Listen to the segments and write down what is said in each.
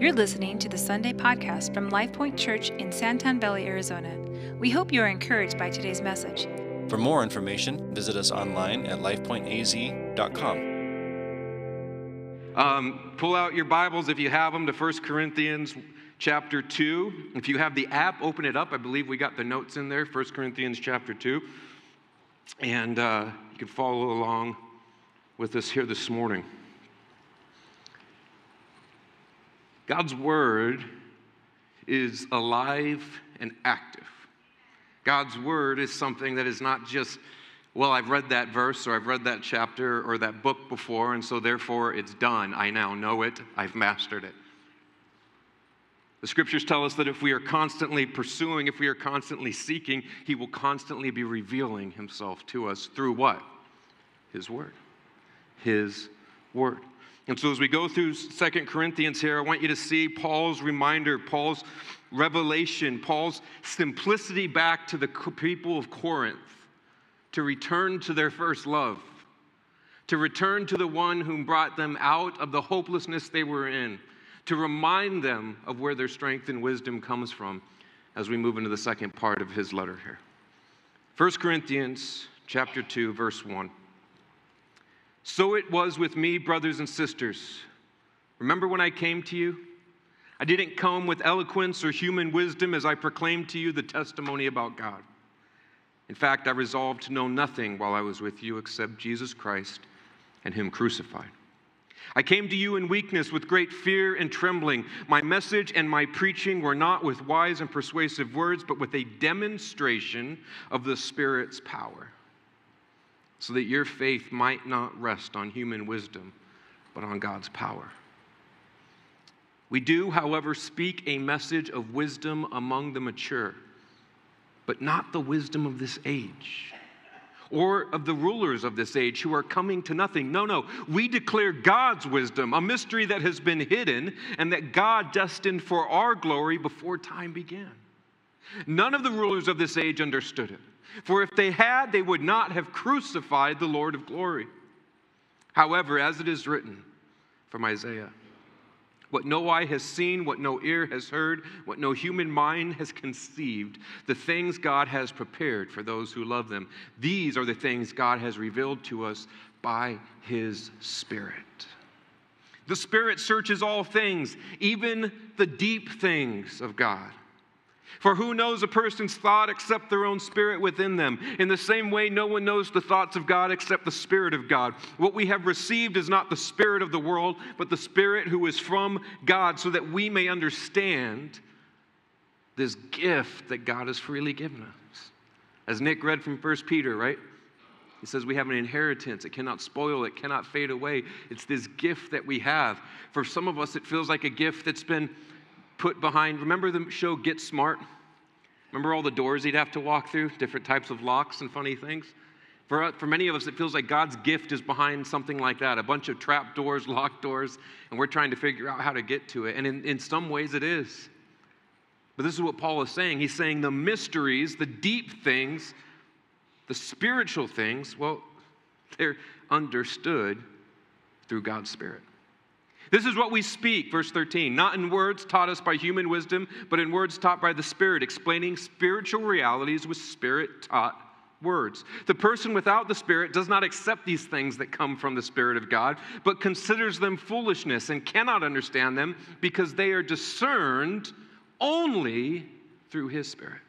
You're listening to the Sunday podcast from LifePoint Church in Santan Valley, Arizona. We hope you are encouraged by today's message. For more information, visit us online at lifepointaz.com. Um, pull out your Bibles if you have them to 1 Corinthians chapter 2. If you have the app, open it up. I believe we got the notes in there, 1 Corinthians chapter 2. And uh, you can follow along with us here this morning. God's word is alive and active. God's word is something that is not just, well, I've read that verse or I've read that chapter or that book before, and so therefore it's done. I now know it, I've mastered it. The scriptures tell us that if we are constantly pursuing, if we are constantly seeking, He will constantly be revealing Himself to us through what? His Word. His Word. And so, as we go through Second Corinthians here, I want you to see Paul's reminder, Paul's revelation, Paul's simplicity back to the people of Corinth to return to their first love, to return to the one whom brought them out of the hopelessness they were in, to remind them of where their strength and wisdom comes from as we move into the second part of his letter here. 1 Corinthians chapter 2 verse 1. So it was with me, brothers and sisters. Remember when I came to you? I didn't come with eloquence or human wisdom as I proclaimed to you the testimony about God. In fact, I resolved to know nothing while I was with you except Jesus Christ and Him crucified. I came to you in weakness with great fear and trembling. My message and my preaching were not with wise and persuasive words, but with a demonstration of the Spirit's power so that your faith might not rest on human wisdom, but on God's power. We do, however, speak a message of wisdom among the mature, but not the wisdom of this age or of the rulers of this age who are coming to nothing. No, no. We declare God's wisdom, a mystery that has been hidden and that God destined for our glory before time began. None of the rulers of this age understood it. For if they had, they would not have crucified the Lord of glory. However, as it is written from Isaiah, what no eye has seen, what no ear has heard, what no human mind has conceived, the things God has prepared for those who love them. These are the things God has revealed to us by his Spirit. The Spirit searches all things, even the deep things of God. For who knows a person's thought except their own spirit within them? In the same way, no one knows the thoughts of God except the Spirit of God. What we have received is not the Spirit of the world, but the Spirit who is from God, so that we may understand this gift that God has freely given us. As Nick read from 1 Peter, right? He says we have an inheritance. It cannot spoil, it cannot fade away. It's this gift that we have. For some of us, it feels like a gift that's been put behind. Remember the show Get Smart? Remember all the doors he'd have to walk through, different types of locks and funny things? For, uh, for many of us, it feels like God's gift is behind something like that a bunch of trap doors, locked doors, and we're trying to figure out how to get to it. And in, in some ways, it is. But this is what Paul is saying. He's saying the mysteries, the deep things, the spiritual things, well, they're understood through God's Spirit. This is what we speak, verse 13, not in words taught us by human wisdom, but in words taught by the Spirit, explaining spiritual realities with Spirit taught words. The person without the Spirit does not accept these things that come from the Spirit of God, but considers them foolishness and cannot understand them because they are discerned only through His Spirit.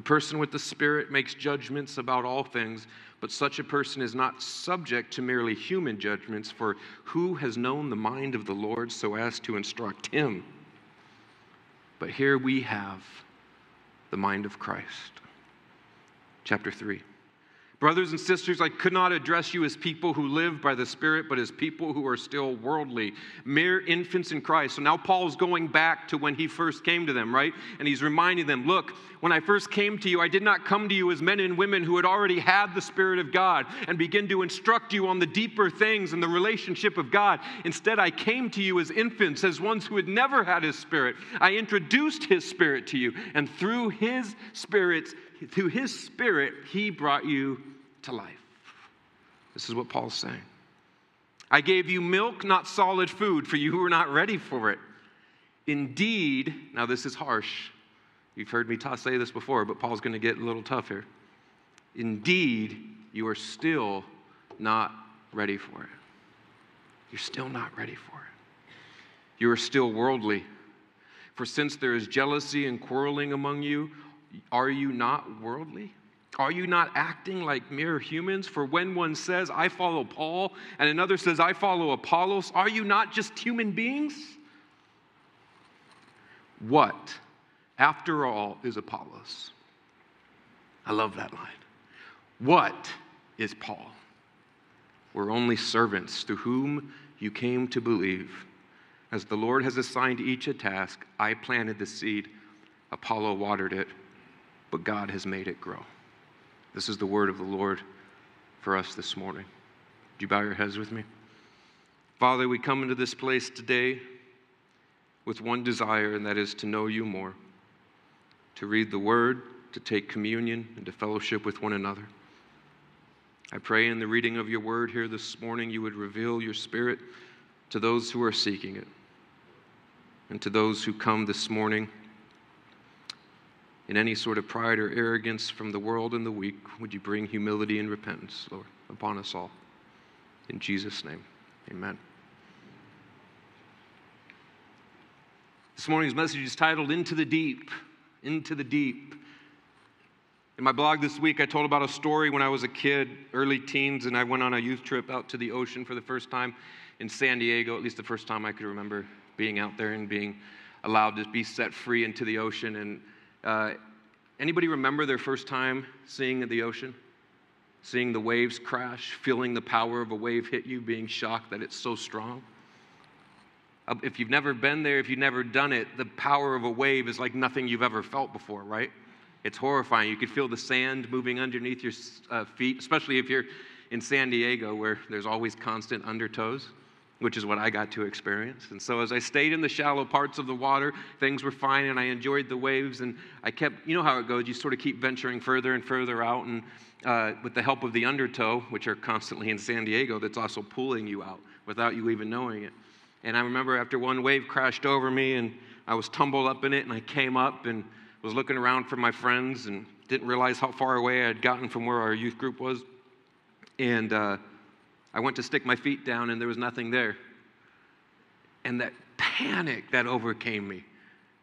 The person with the Spirit makes judgments about all things but such a person is not subject to merely human judgments, for who has known the mind of the Lord so as to instruct him? But here we have the mind of Christ. Chapter 3. Brothers and sisters, I could not address you as people who live by the Spirit, but as people who are still worldly, mere infants in Christ. So now Paul's going back to when he first came to them, right? And he's reminding them look, when I first came to you, I did not come to you as men and women who had already had the Spirit of God and begin to instruct you on the deeper things and the relationship of God. Instead, I came to you as infants, as ones who had never had His Spirit. I introduced His Spirit to you, and through His Spirit, through His Spirit, He brought you to life. This is what Paul's saying. I gave you milk, not solid food, for you who were not ready for it. Indeed, now this is harsh. You've heard me say this before, but Paul's going to get a little tough here. Indeed, you are still not ready for it. You're still not ready for it. You are still worldly. For since there is jealousy and quarreling among you, are you not worldly? Are you not acting like mere humans? For when one says, I follow Paul, and another says, I follow Apollos, are you not just human beings? What, after all, is Apollos? I love that line. What is Paul? We're only servants to whom you came to believe. As the Lord has assigned each a task, I planted the seed, Apollo watered it, but God has made it grow. This is the word of the Lord for us this morning. Do you bow your heads with me? Father, we come into this place today with one desire, and that is to know you more, to read the word, to take communion, and to fellowship with one another. I pray in the reading of your word here this morning, you would reveal your spirit to those who are seeking it, and to those who come this morning in any sort of pride or arrogance from the world and the weak, would you bring humility and repentance, Lord, upon us all. In Jesus' name, amen. This morning's message is titled Into the Deep. Into the Deep. In my blog this week, I told about a story when I was a kid, early teens, and I went on a youth trip out to the ocean for the first time in San Diego, at least the first time I could remember being out there and being allowed to be set free into the ocean. And uh, anybody remember their first time seeing the ocean? Seeing the waves crash, feeling the power of a wave hit you, being shocked that it's so strong? Uh, if you've never been there, if you've never done it, the power of a wave is like nothing you've ever felt before, right? It's horrifying. You could feel the sand moving underneath your uh, feet, especially if you're in San Diego where there's always constant undertows which is what I got to experience. And so as I stayed in the shallow parts of the water, things were fine and I enjoyed the waves. And I kept, you know how it goes, you sort of keep venturing further and further out. And uh, with the help of the undertow, which are constantly in San Diego, that's also pulling you out without you even knowing it. And I remember after one wave crashed over me and I was tumbled up in it and I came up and was looking around for my friends and didn't realize how far away I had gotten from where our youth group was. And, uh, I went to stick my feet down and there was nothing there. And that panic that overcame me,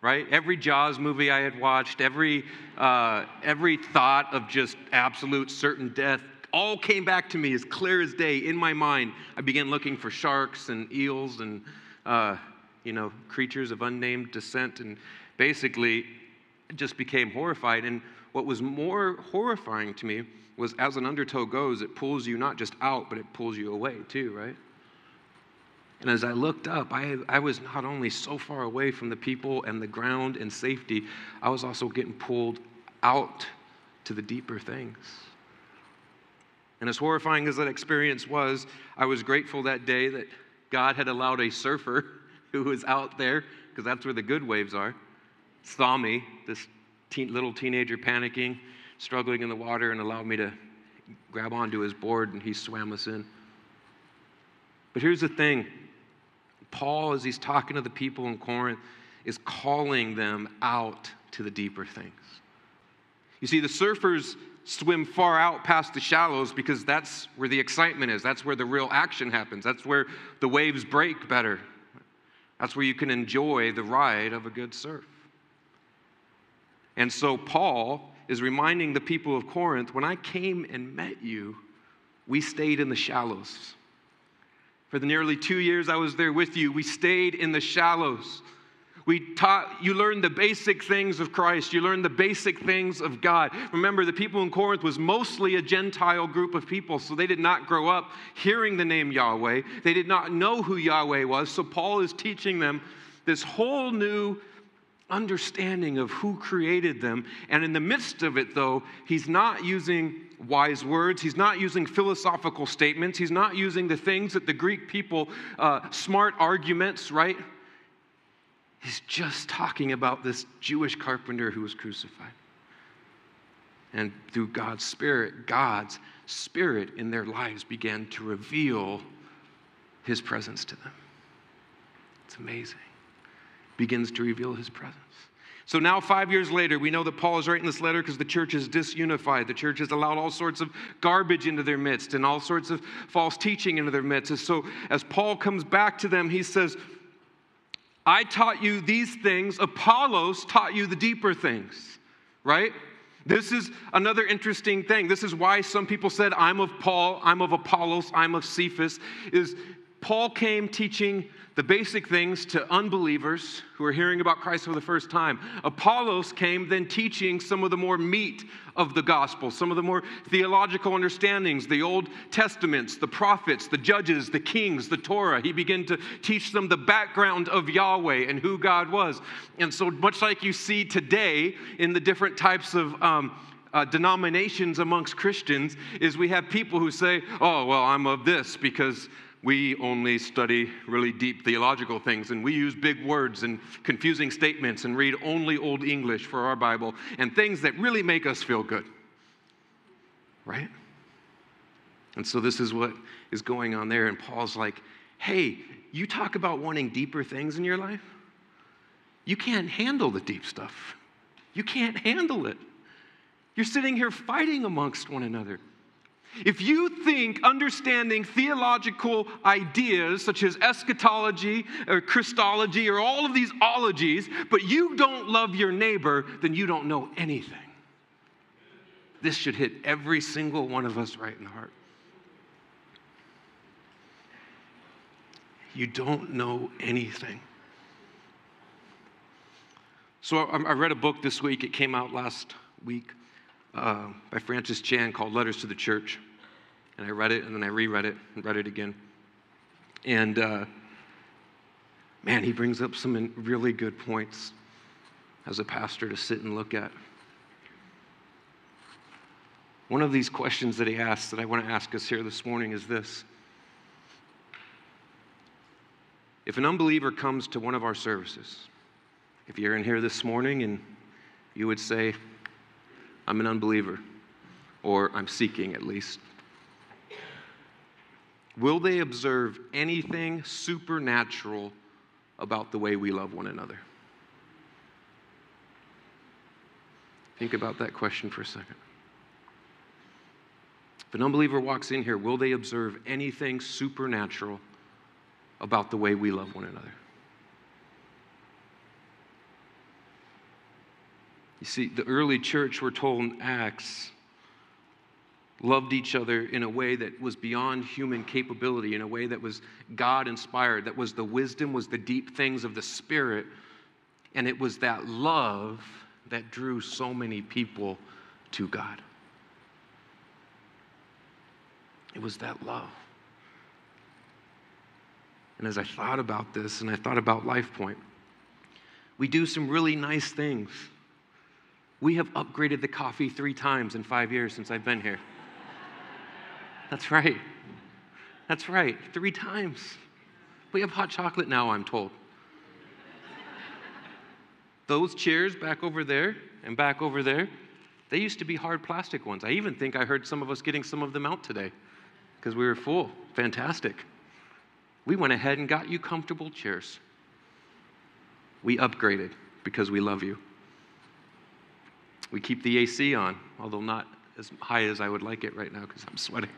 right? Every Jaws movie I had watched, every, uh, every thought of just absolute certain death, all came back to me as clear as day in my mind. I began looking for sharks and eels and, uh, you know, creatures of unnamed descent and basically just became horrified. And what was more horrifying to me was as an undertow goes, it pulls you not just out, but it pulls you away too, right? And as I looked up, I, I was not only so far away from the people and the ground and safety, I was also getting pulled out to the deeper things. And as horrifying as that experience was, I was grateful that day that God had allowed a surfer who was out there, because that's where the good waves are, saw me, this teen, little teenager panicking, struggling in the water and allowed me to grab onto his board and he swam us in. But here's the thing Paul, as he's talking to the people in Corinth, is calling them out to the deeper things. You see, the surfers swim far out past the shallows because that's where the excitement is. That's where the real action happens. That's where the waves break better. That's where you can enjoy the ride of a good surf. And so, Paul is reminding the people of Corinth when I came and met you, we stayed in the shallows. For the nearly two years I was there with you, we stayed in the shallows. We taught, you learned the basic things of Christ. You learned the basic things of God. Remember, the people in Corinth was mostly a Gentile group of people, so they did not grow up hearing the name Yahweh. They did not know who Yahweh was. So Paul is teaching them this whole new understanding of who created them. And in the midst of it, though, he's not using wise words, he's not using philosophical statements, he's not using the things that the Greek people, uh, smart arguments, right? He's just talking about this Jewish carpenter who was crucified. And through God's Spirit, God's Spirit in their lives began to reveal his presence to them. It's amazing. Begins to reveal his presence. So now, five years later, we know that Paul is writing this letter because the church is disunified. The church has allowed all sorts of garbage into their midst and all sorts of false teaching into their midst. And so, as Paul comes back to them, he says, I taught you these things, Apollos taught you the deeper things, right? This is another interesting thing. This is why some people said, I'm of Paul, I'm of Apollos, I'm of Cephas, is Paul came teaching the basic things to unbelievers who are hearing about Christ for the first time. Apollos came then teaching some of the more meat of the gospel, some of the more theological understandings, the Old Testaments, the prophets, the judges, the kings, the Torah. He began to teach them the background of Yahweh and who God was. And so, much like you see today in the different types of um, uh, denominations amongst Christians, is we have people who say, oh, well, I'm of this because we only study really deep theological things and we use big words and confusing statements and read only Old English for our Bible and things that really make us feel good. Right? And so this is what is going on there. And Paul's like, hey, you talk about wanting deeper things in your life? You can't handle the deep stuff. You can't handle it. You're sitting here fighting amongst one another. If you think understanding theological ideas such as eschatology or Christology or all of these ologies, but you don't love your neighbor, then you don't know anything. This should hit every single one of us right in the heart. You don't know anything. So I read a book this week, it came out last week. Uh, by Francis Chan called Letters to the Church and I read it and then I reread it and read it again. And uh, man, he brings up some really good points as a pastor to sit and look at. One of these questions that he asks that I want to ask us here this morning is this If an unbeliever comes to one of our services, if you're in here this morning and you would say, I'm an unbeliever, or I'm seeking at least, Will they observe anything supernatural about the way we love one another? Think about that question for a second. If an unbeliever walks in here, will they observe anything supernatural about the way we love one another? You see, the early church, we're told in Acts, loved each other in a way that was beyond human capability, in a way that was God inspired, that was the wisdom, was the deep things of the Spirit. And it was that love that drew so many people to God. It was that love. And as I thought about this and I thought about LifePoint, we do some really nice things. We have upgraded the coffee three times in five years since I've been here. That's right. That's right. Three times. We have hot chocolate now, I'm told. Those chairs back over there and back over there, they used to be hard plastic ones. I even think I heard some of us getting some of them out today because we were full. Fantastic. We went ahead and got you comfortable chairs. We upgraded because we love you. We keep the AC on, although not as high as I would like it right now because I'm sweating.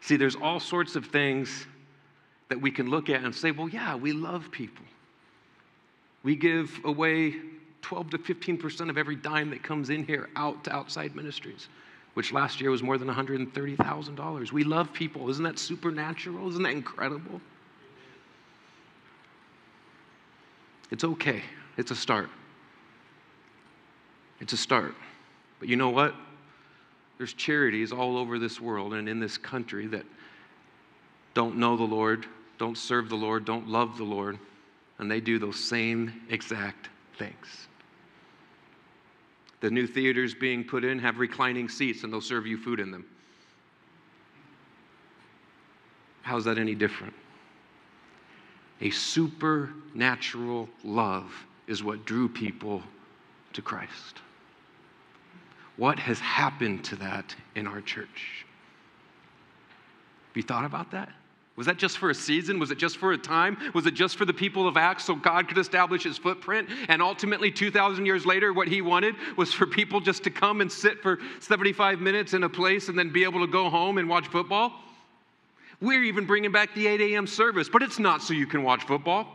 See, there's all sorts of things that we can look at and say, well, yeah, we love people. We give away 12 to 15% of every dime that comes in here out to outside ministries, which last year was more than $130,000. We love people. Isn't that supernatural? Isn't that incredible? It's okay. It's a start. It's a start. But you know what? There's charities all over this world and in this country that don't know the Lord, don't serve the Lord, don't love the Lord, and they do those same exact things. The new theaters being put in have reclining seats and they'll serve you food in them. How's that any different? A supernatural love is what drew people to Christ. What has happened to that in our church? Have you thought about that? Was that just for a season? Was it just for a time? Was it just for the people of Acts so God could establish his footprint? And ultimately, 2,000 years later, what he wanted was for people just to come and sit for 75 minutes in a place and then be able to go home and watch football? We're even bringing back the 8 a.m. service, but it's not so you can watch football.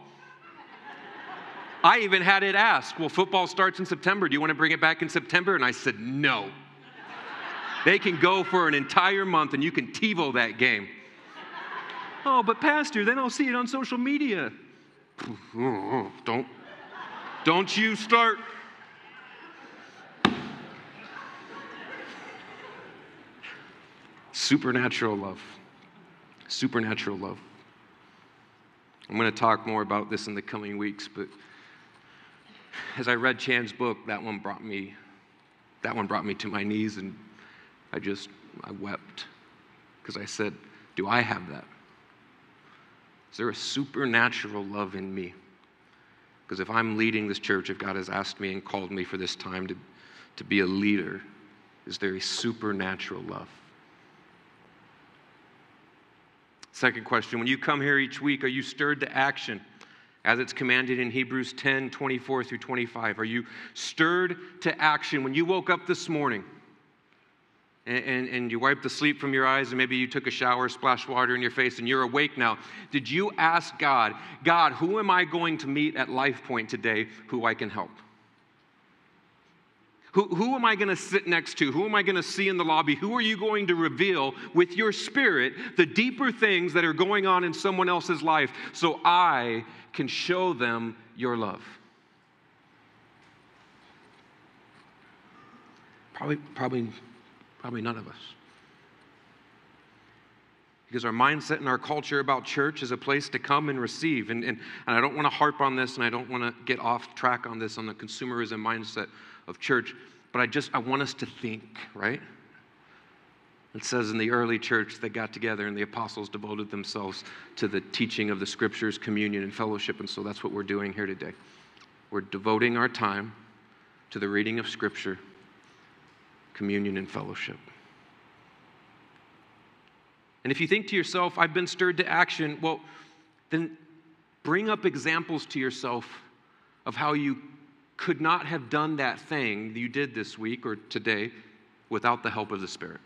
I even had it asked, well, football starts in September. Do you want to bring it back in September? And I said, no. They can go for an entire month and you can TiVo that game. Oh, but Pastor, then I'll see it on social media. Don't, don't you start. Supernatural love. Supernatural love. I'm going to talk more about this in the coming weeks, but as I read Chan's book, that one brought me, that one brought me to my knees, and I just, I wept because I said, "Do I have that? Is there a supernatural love in me? Because if I'm leading this church, if God has asked me and called me for this time to, to be a leader, is there a supernatural love? Second question When you come here each week, are you stirred to action as it's commanded in Hebrews 10 24 through 25? Are you stirred to action when you woke up this morning? and, and, and, you wiped the sleep from your eyes, and maybe you took a shower, splashed water in your face, and you're awake now. Did you ask God, God, who am I going to meet at Life Point today who I can help? Who, who am I going to sit next to? Who am I going to see in the lobby? Who are you going to reveal with your spirit the deeper things that are going on in someone else's life so I can show them your love? Probably, probably Probably none of us. Because our mindset and our culture about church is a place to come and receive. And, and, and I don't want to harp on this and I don't want to get off track on this on the consumerism mindset of church, but I just I want us to think, right? It says in the early church they got together and the apostles devoted themselves to the teaching of the scriptures, communion, and fellowship. And so that's what we're doing here today. We're devoting our time to the reading of scripture communion and fellowship. And if you think to yourself, I've been stirred to action, well, then bring up examples to yourself of how you could not have done that thing you did this week or today without the help of the Spirit.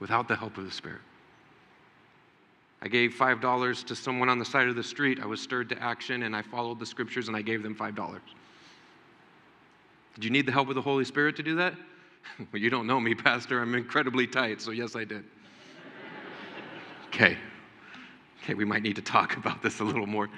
Without the help of the Spirit. I gave $5 to someone on the side of the street. I was stirred to action and I followed the scriptures and I gave them $5. Did you need the help of the Holy Spirit to do that? well, you don't know me, Pastor. I'm incredibly tight, so yes, I did. okay. Okay, we might need to talk about this a little more.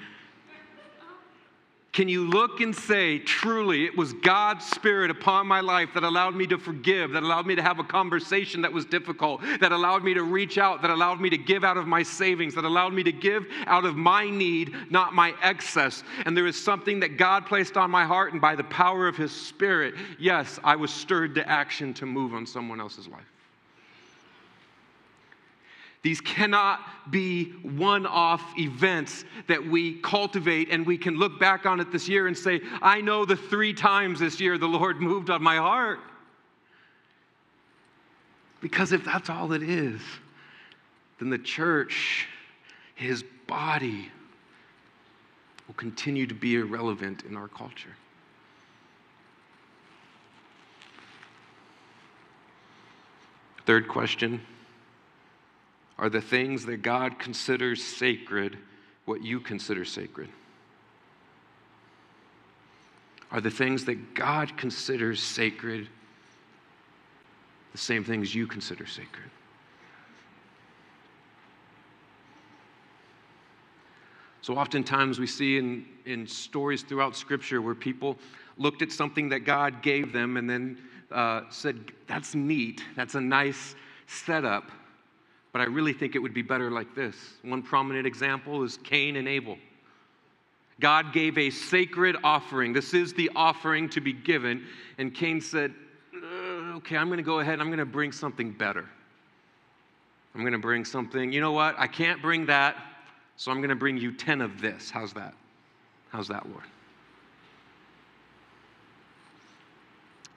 Can you look and say, truly, it was God's Spirit upon my life that allowed me to forgive, that allowed me to have a conversation that was difficult, that allowed me to reach out, that allowed me to give out of my savings, that allowed me to give out of my need, not my excess. And there is something that God placed on my heart, and by the power of His Spirit, yes, I was stirred to action to move on someone else's life. These cannot be one off events that we cultivate and we can look back on it this year and say, I know the three times this year the Lord moved on my heart. Because if that's all it is, then the church, his body, will continue to be irrelevant in our culture. Third question are the things that God considers sacred what you consider sacred? Are the things that God considers sacred the same things you consider sacred? So oftentimes we see in, in stories throughout Scripture where people looked at something that God gave them and then uh, said, That's neat, that's a nice setup. But I really think it would be better like this. One prominent example is Cain and Abel. God gave a sacred offering. This is the offering to be given. And Cain said, uh, Okay, I'm going to go ahead. I'm going to bring something better. I'm going to bring something, you know what? I can't bring that, so I'm going to bring you 10 of this. How's that? How's that, Lord?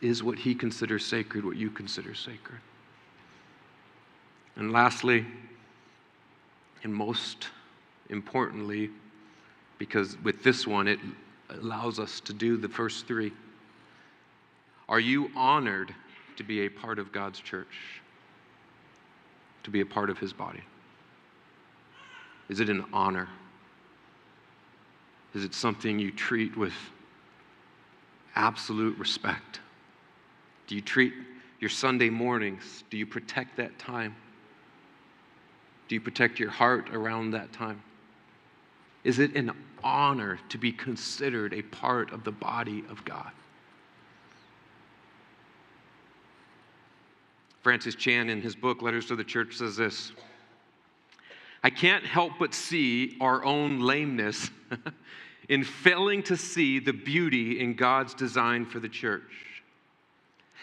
Is what he considers sacred what you consider sacred? And lastly, and most importantly, because with this one it allows us to do the first three. Are you honored to be a part of God's church? To be a part of His body? Is it an honor? Is it something you treat with absolute respect? Do you treat your Sunday mornings? Do you protect that time? Do you protect your heart around that time? Is it an honor to be considered a part of the body of God? Francis Chan, in his book, Letters to the Church, says this I can't help but see our own lameness in failing to see the beauty in God's design for the church.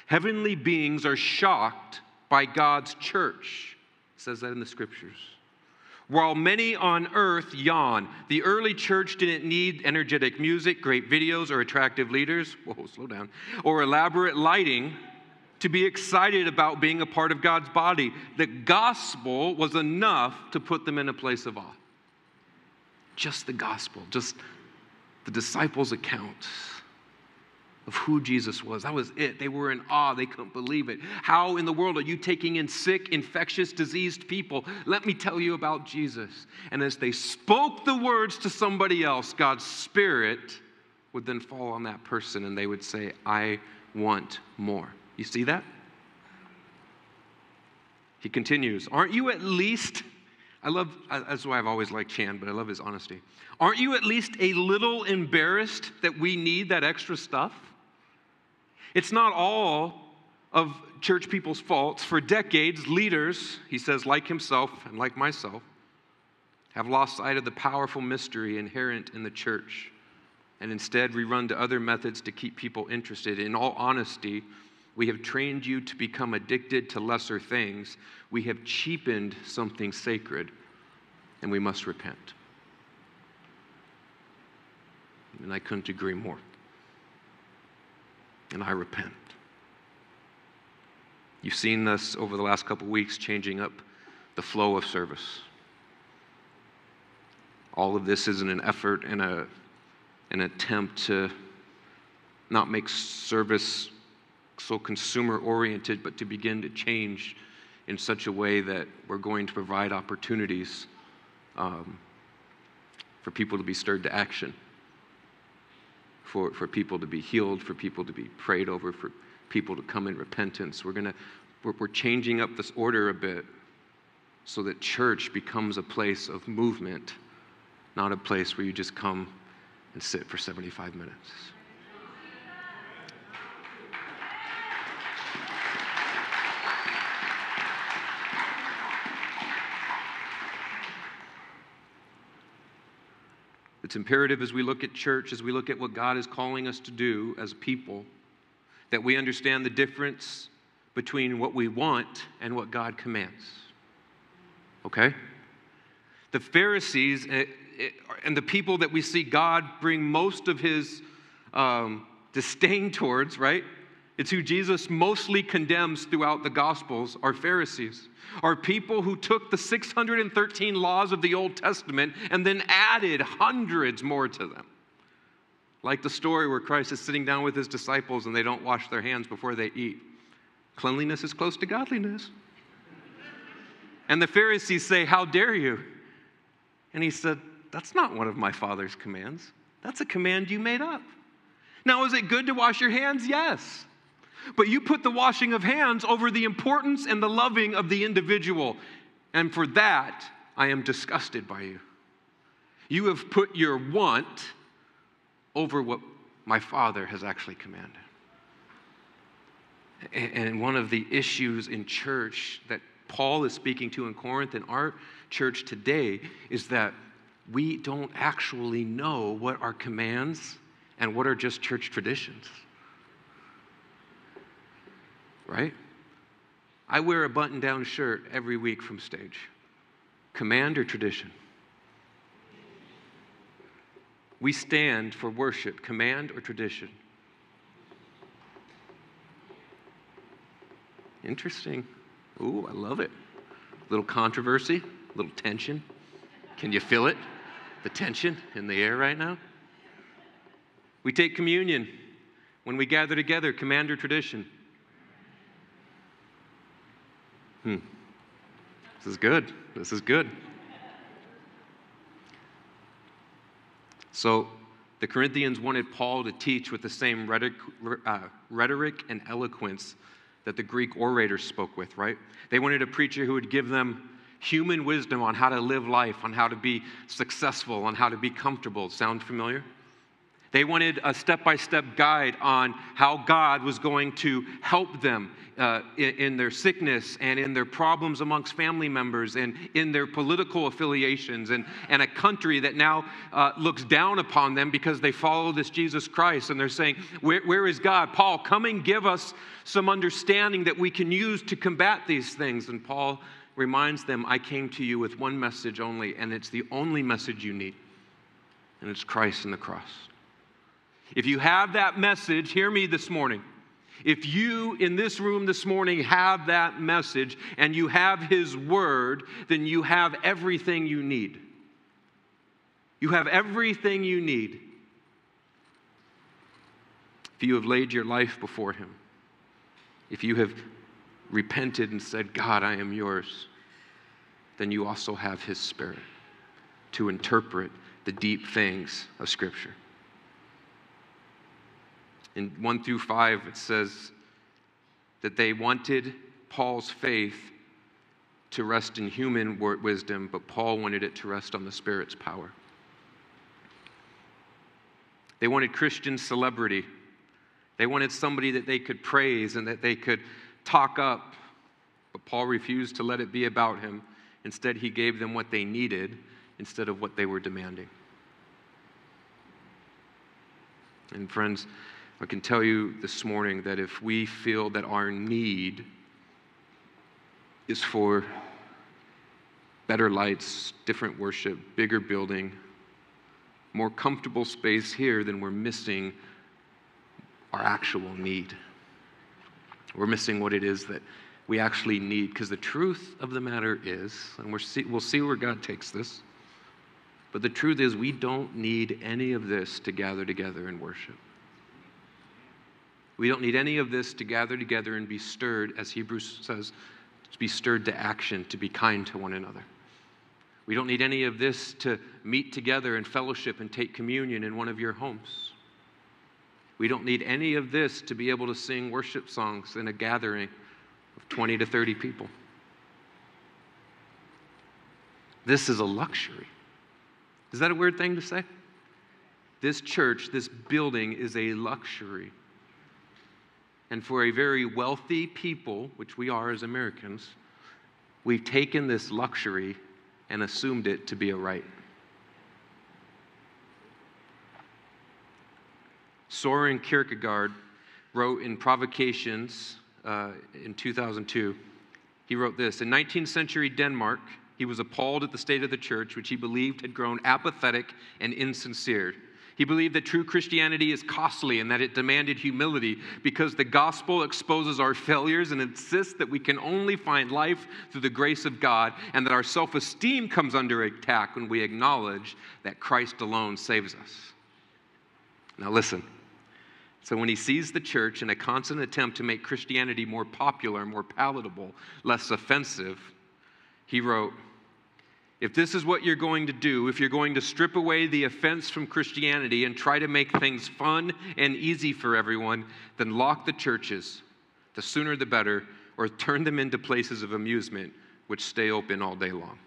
Heavenly beings are shocked by God's church says that in the scriptures. While many on earth yawn, the early church didn't need energetic music, great videos, or attractive leaders. Whoa, slow down. Or elaborate lighting to be excited about being a part of God's body. The gospel was enough to put them in a place of awe. Just the gospel, just the disciples' account of who Jesus was. That was it. They were in awe. They couldn't believe it. How in the world are you taking in sick, infectious, diseased people? Let me tell you about Jesus. And as they spoke the words to somebody else, God's Spirit would then fall on that person and they would say, I want more. You see that? He continues, Aren't you at least, I love, that's why I've always liked Chan, but I love his honesty. Aren't you at least a little embarrassed that we need that extra stuff? It's not all of church people's faults. For decades, leaders, he says, like himself and like myself, have lost sight of the powerful mystery inherent in the church. And instead, we run to other methods to keep people interested. In all honesty, we have trained you to become addicted to lesser things. We have cheapened something sacred, and we must repent. And I couldn't agree more and I repent. You've seen this over the last couple weeks changing up the flow of service. All of this is in an effort and a, an attempt to not make service so consumer oriented, but to begin to change in such a way that we're going to provide opportunities um, for people to be stirred to action for, for people to be healed, for people to be prayed over, for people to come in repentance. We're to, we're, we're changing up this order a bit so that church becomes a place of movement, not a place where you just come and sit for 75 minutes. It's imperative as we look at church, as we look at what God is calling us to do as people, that we understand the difference between what we want and what God commands. Okay? The Pharisees eh, eh, and the people that we see God bring most of his um, disdain towards, right? It's who Jesus mostly condemns throughout the Gospels are Pharisees, are people who took the 613 laws of the Old Testament and then added hundreds more to them. Like the story where Christ is sitting down with his disciples and they don't wash their hands before they eat. Cleanliness is close to godliness. And the Pharisees say, How dare you? And he said, That's not one of my Father's commands. That's a command you made up. Now, is it good to wash your hands? Yes. But you put the washing of hands over the importance and the loving of the individual. And for that, I am disgusted by you. You have put your want over what my Father has actually commanded. And one of the issues in church that Paul is speaking to in Corinth and our church today is that we don't actually know what are commands and what are just church traditions right? I wear a button down shirt every week from stage. Command or tradition? We stand for worship, command or tradition? Interesting. Ooh, I love it. A little controversy, a little tension. Can you feel it? The tension in the air right now? We take communion when we gather together, command or tradition. Hmm. This is good. This is good. So, the Corinthians wanted Paul to teach with the same rhetoric, uh, rhetoric and eloquence that the Greek orators spoke with, right? They wanted a preacher who would give them human wisdom on how to live life, on how to be successful, on how to be comfortable. Sound familiar? They wanted a step by step guide on how God was going to help them uh, in, in, their sickness and in their problems amongst family members and in their political affiliations and, and a country that now uh, looks down upon them because they follow this Jesus Christ. And they're saying, where, where is God? Paul, come and give us some understanding that we can use to combat these things. And Paul reminds them, I came to you with one message only, and it's the only message you need, and it's Christ and the cross. If you have that message, hear me this morning. If you in this room this morning have that message and you have His Word, then you have everything you need. You have everything you need. If you have laid your life before Him, if you have repented and said, God, I am yours, then you also have His Spirit to interpret the deep things of Scripture. In 1 through 5, it says that they wanted Paul's faith to rest in human wisdom, but Paul wanted it to rest on the Spirit's power. They wanted Christian celebrity. They wanted somebody that they could praise and that they could talk up. But Paul refused to let it be about him. Instead, he gave them what they needed instead of what they were demanding. And, friends, I can tell you this morning that if we feel that our need is for better lights, different worship, bigger building, more comfortable space here, then we're missing our actual need. We're missing what it is that we actually need. Because the truth of the matter is, and we see, we'll see where God takes this, but the truth is, we don't need any of this to gather together and worship. We don't need any of this to gather together and be stirred, as Hebrews says, to be stirred to action, to be kind to one another. We don't need any of this to meet together and fellowship and take communion in one of your homes. We don't need any of this to be able to sing worship songs in a gathering of 20 to 30 people. This is a luxury. Is that a weird thing to say? This church, this building is a luxury. And for a very wealthy people, which we are as Americans, we've taken this luxury and assumed it to be a right. Soren Kierkegaard wrote in Provocations uh, in 2002, he wrote this In 19th century Denmark, he was appalled at the state of the church, which he believed had grown apathetic and insincere. He believed that true Christianity is costly and that it demanded humility because the gospel exposes our failures and insists that we can only find life through the grace of God and that our self esteem comes under attack when we acknowledge that Christ alone saves us. Now, listen. So, when he sees the church in a constant attempt to make Christianity more popular, more palatable, less offensive, he wrote, if this is what you're going to do, if you're going to strip away the offense from Christianity and try to make things fun and easy for everyone, then lock the churches. The sooner the better, or turn them into places of amusement which stay open all day long.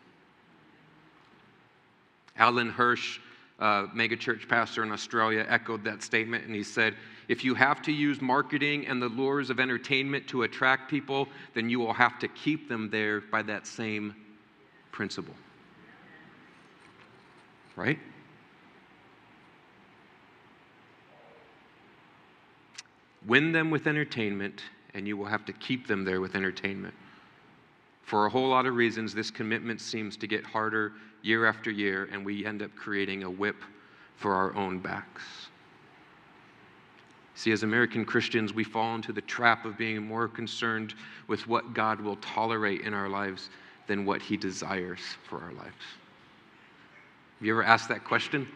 Alan Hirsch, uh, megachurch pastor in Australia, echoed that statement and he said, If you have to use marketing and the lures of entertainment to attract people, then you will have to keep them there by that same principle right? Win them with entertainment, and you will have to keep them there with entertainment. For a whole lot of reasons, this commitment seems to get harder year after year, and we end up creating a whip for our own backs. See, as American Christians, we fall into the trap of being more concerned with what God will tolerate in our lives than what He desires for our lives? Have you ever asked that question? Do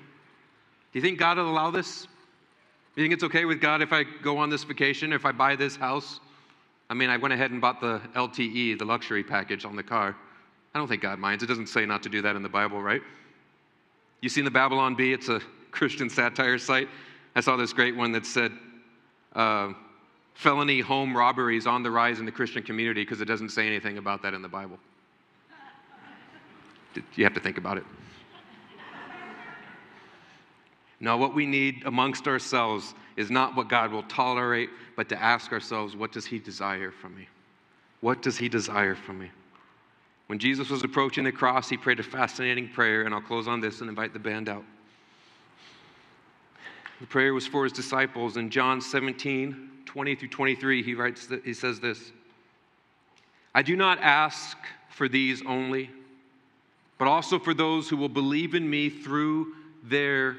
you think God will allow this? Do you think it's okay with God if I go on this vacation, if I buy this house? I mean, I went ahead and bought the LTE, the luxury package on the car. I don't think God minds. It doesn't say not to do that in the Bible, right? You seen the Babylon Bee? It's a Christian satire site. I saw this great one that said, uh, felony home robberies on the rise in the Christian community because it doesn't say anything about that in the Bible. You have to think about it. No, what we need amongst ourselves is not what God will tolerate, but to ask ourselves, what does He desire from me? What does He desire from me? When Jesus was approaching the cross, He prayed a fascinating prayer, and I'll close on this and invite the band out. The prayer was for His disciples. In John 17, 20 through 23, He, writes that, he says this I do not ask for these only, but also for those who will believe in me through their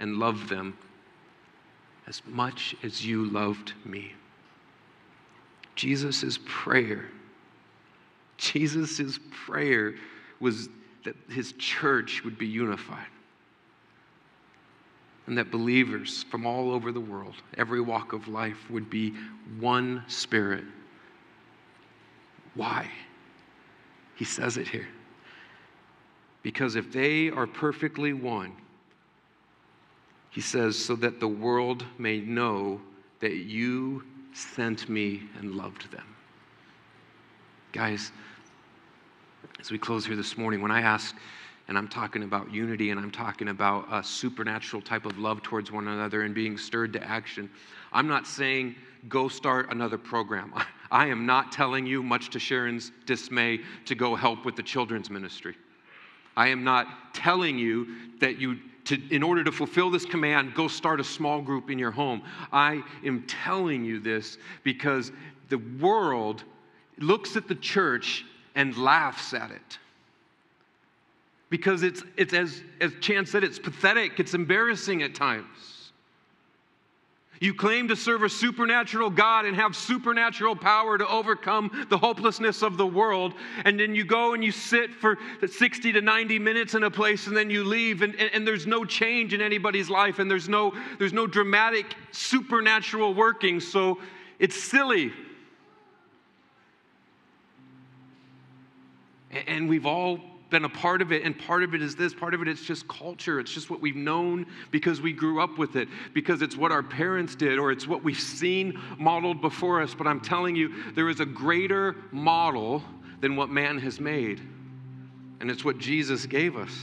and love them as much as you loved me. Jesus' prayer, Jesus' prayer was that his church would be unified. And that believers from all over the world, every walk of life, would be one spirit. Why? He says it here. Because if they are perfectly one, he says, so that the world may know that you sent me and loved them. Guys, as we close here this morning, when I ask, and I'm talking about unity and I'm talking about a supernatural type of love towards one another and being stirred to action, I'm not saying go start another program. I am not telling you, much to Sharon's dismay, to go help with the children's ministry. I am not telling you that you to, in order to fulfill this command, go start a small group in your home. I am telling you this because the world looks at the church and laughs at it. Because it's, it's as, as Chance said, it's pathetic, it's embarrassing at times. You claim to serve a supernatural God and have supernatural power to overcome the hopelessness of the world. And then you go and you sit for 60 to 90 minutes in a place and then you leave, and, and, and there's no change in anybody's life, and there's no, there's no dramatic supernatural working. So it's silly. And we've all been a part of it. And part of it is this part of it, it is just culture. It's just what we've known because we grew up with it, because it's what our parents did, or it's what we've seen modeled before us. But I'm telling you, there is a greater model than what man has made. And it's what Jesus gave us.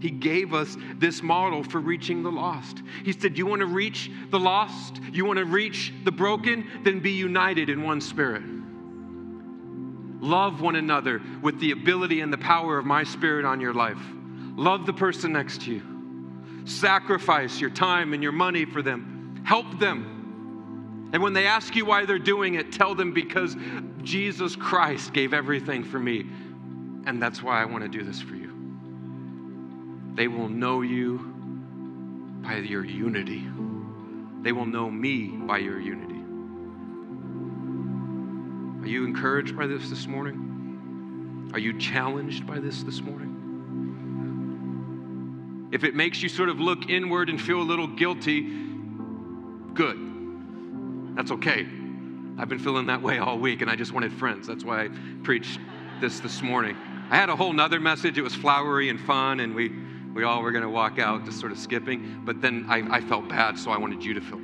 He gave us this model for reaching the lost. He said, You want to reach the lost? You want to reach the broken? Then be united in one spirit. Love one another with the ability and the power of my spirit on your life. Love the person next to you. Sacrifice your time and your money for them. Help them. And when they ask you why they're doing it, tell them because Jesus Christ gave everything for me. And that's why I want to do this for you. They will know you by your unity. They will know me by your unity. Are you encouraged by this this morning? Are you challenged by this this morning? If it makes you sort of look inward and feel a little guilty, good. That's okay. I've been feeling that way all week and I just wanted friends. That's why I preached this this morning. I had a whole nother message. It was flowery and fun, and we, we all were going to walk out just sort of skipping. But then I, I felt bad, so I wanted you to feel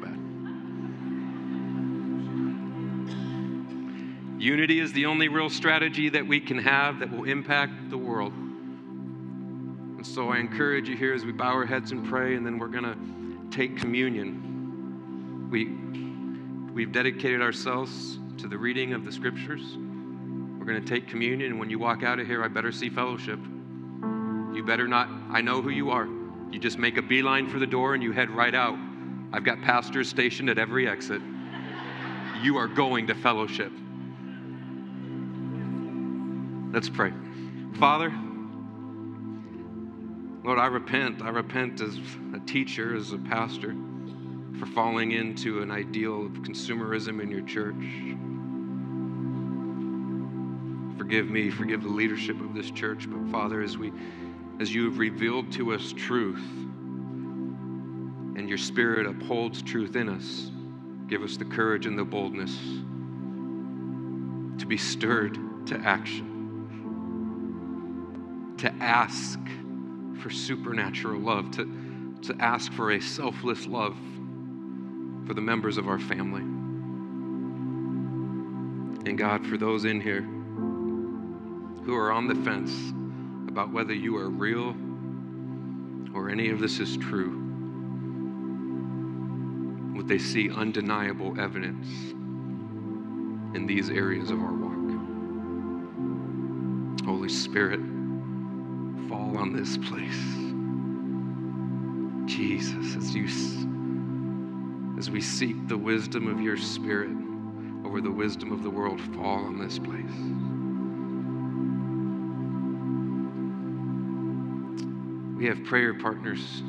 Unity is the only real strategy that we can have that will impact the world. And so I encourage you here as we bow our heads and pray, and then we're going to take communion. We, we've dedicated ourselves to the reading of the scriptures. We're going to take communion, and when you walk out of here, I better see fellowship. You better not, I know who you are. You just make a beeline for the door and you head right out. I've got pastors stationed at every exit. You are going to fellowship. Let's pray. Father, Lord, I repent. I repent as a teacher, as a pastor, for falling into an ideal of consumerism in your church. Forgive me, forgive the leadership of this church, but Father, as we as you have revealed to us truth and your spirit upholds truth in us, give us the courage and the boldness to be stirred to action, to ask for supernatural love, to, to ask for a selfless love for the members of our family. And God, for those in here who are on the fence about whether you are real or any of this is true, would they see undeniable evidence in these areas of our walk? Holy Spirit, fall on this place. Jesus, as you as we seek the wisdom of your spirit over the wisdom of the world, fall on this place. We have prayer partners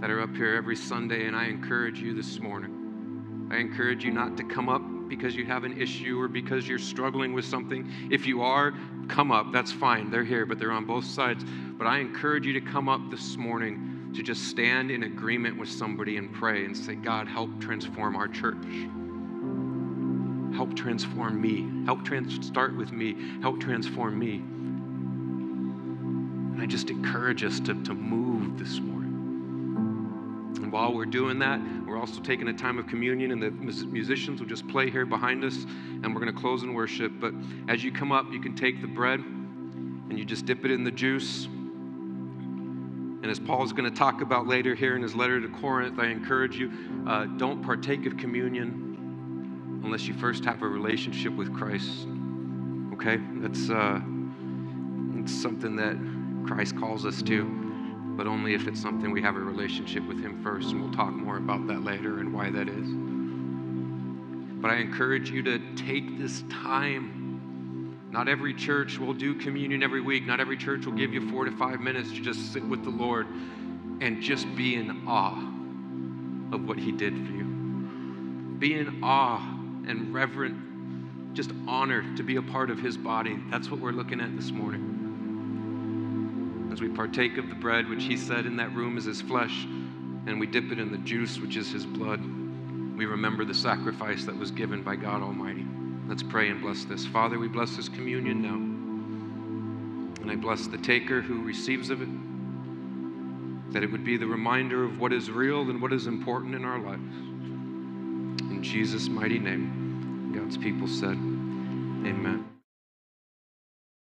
that are up here every Sunday, and I encourage you this morning. I encourage you not to come up because you have an issue or because you're struggling with something. If you are, come up. That's fine. They're here, but they're on both sides. But I encourage you to come up this morning to just stand in agreement with somebody and pray and say, God, help transform our church. Help transform me. Help trans- start with me. Help transform me. And I just encourage us to, to move this morning. And while we're doing that, also taking a time of communion, and the musicians will just play here behind us, and we're going to close in worship. But as you come up, you can take the bread and you just dip it in the juice. And as Paul is going to talk about later here in his letter to Corinth, I encourage you uh, don't partake of communion unless you first have a relationship with Christ. Okay? That's, uh, that's something that Christ calls us to but only if it's something we have a relationship with Him first. And we'll talk more about that later and why that is. But I encourage you to take this time. Not every church will do communion every week. Not every church will give you four to five minutes to just sit with the Lord and just be in awe of what He did for you. Be in awe and reverent, just honored to be a part of His body. That's what we're looking at this morning as we partake of the bread, which he said in that room is his flesh, and we dip it in the juice, which is his blood, we remember the sacrifice that was given by God Almighty. Let's pray and bless this. Father, we bless this communion now. And I bless the taker who receives of it, that it would be the reminder of what is real and what is important in our lives. In Jesus' mighty name, God's people said, Amen.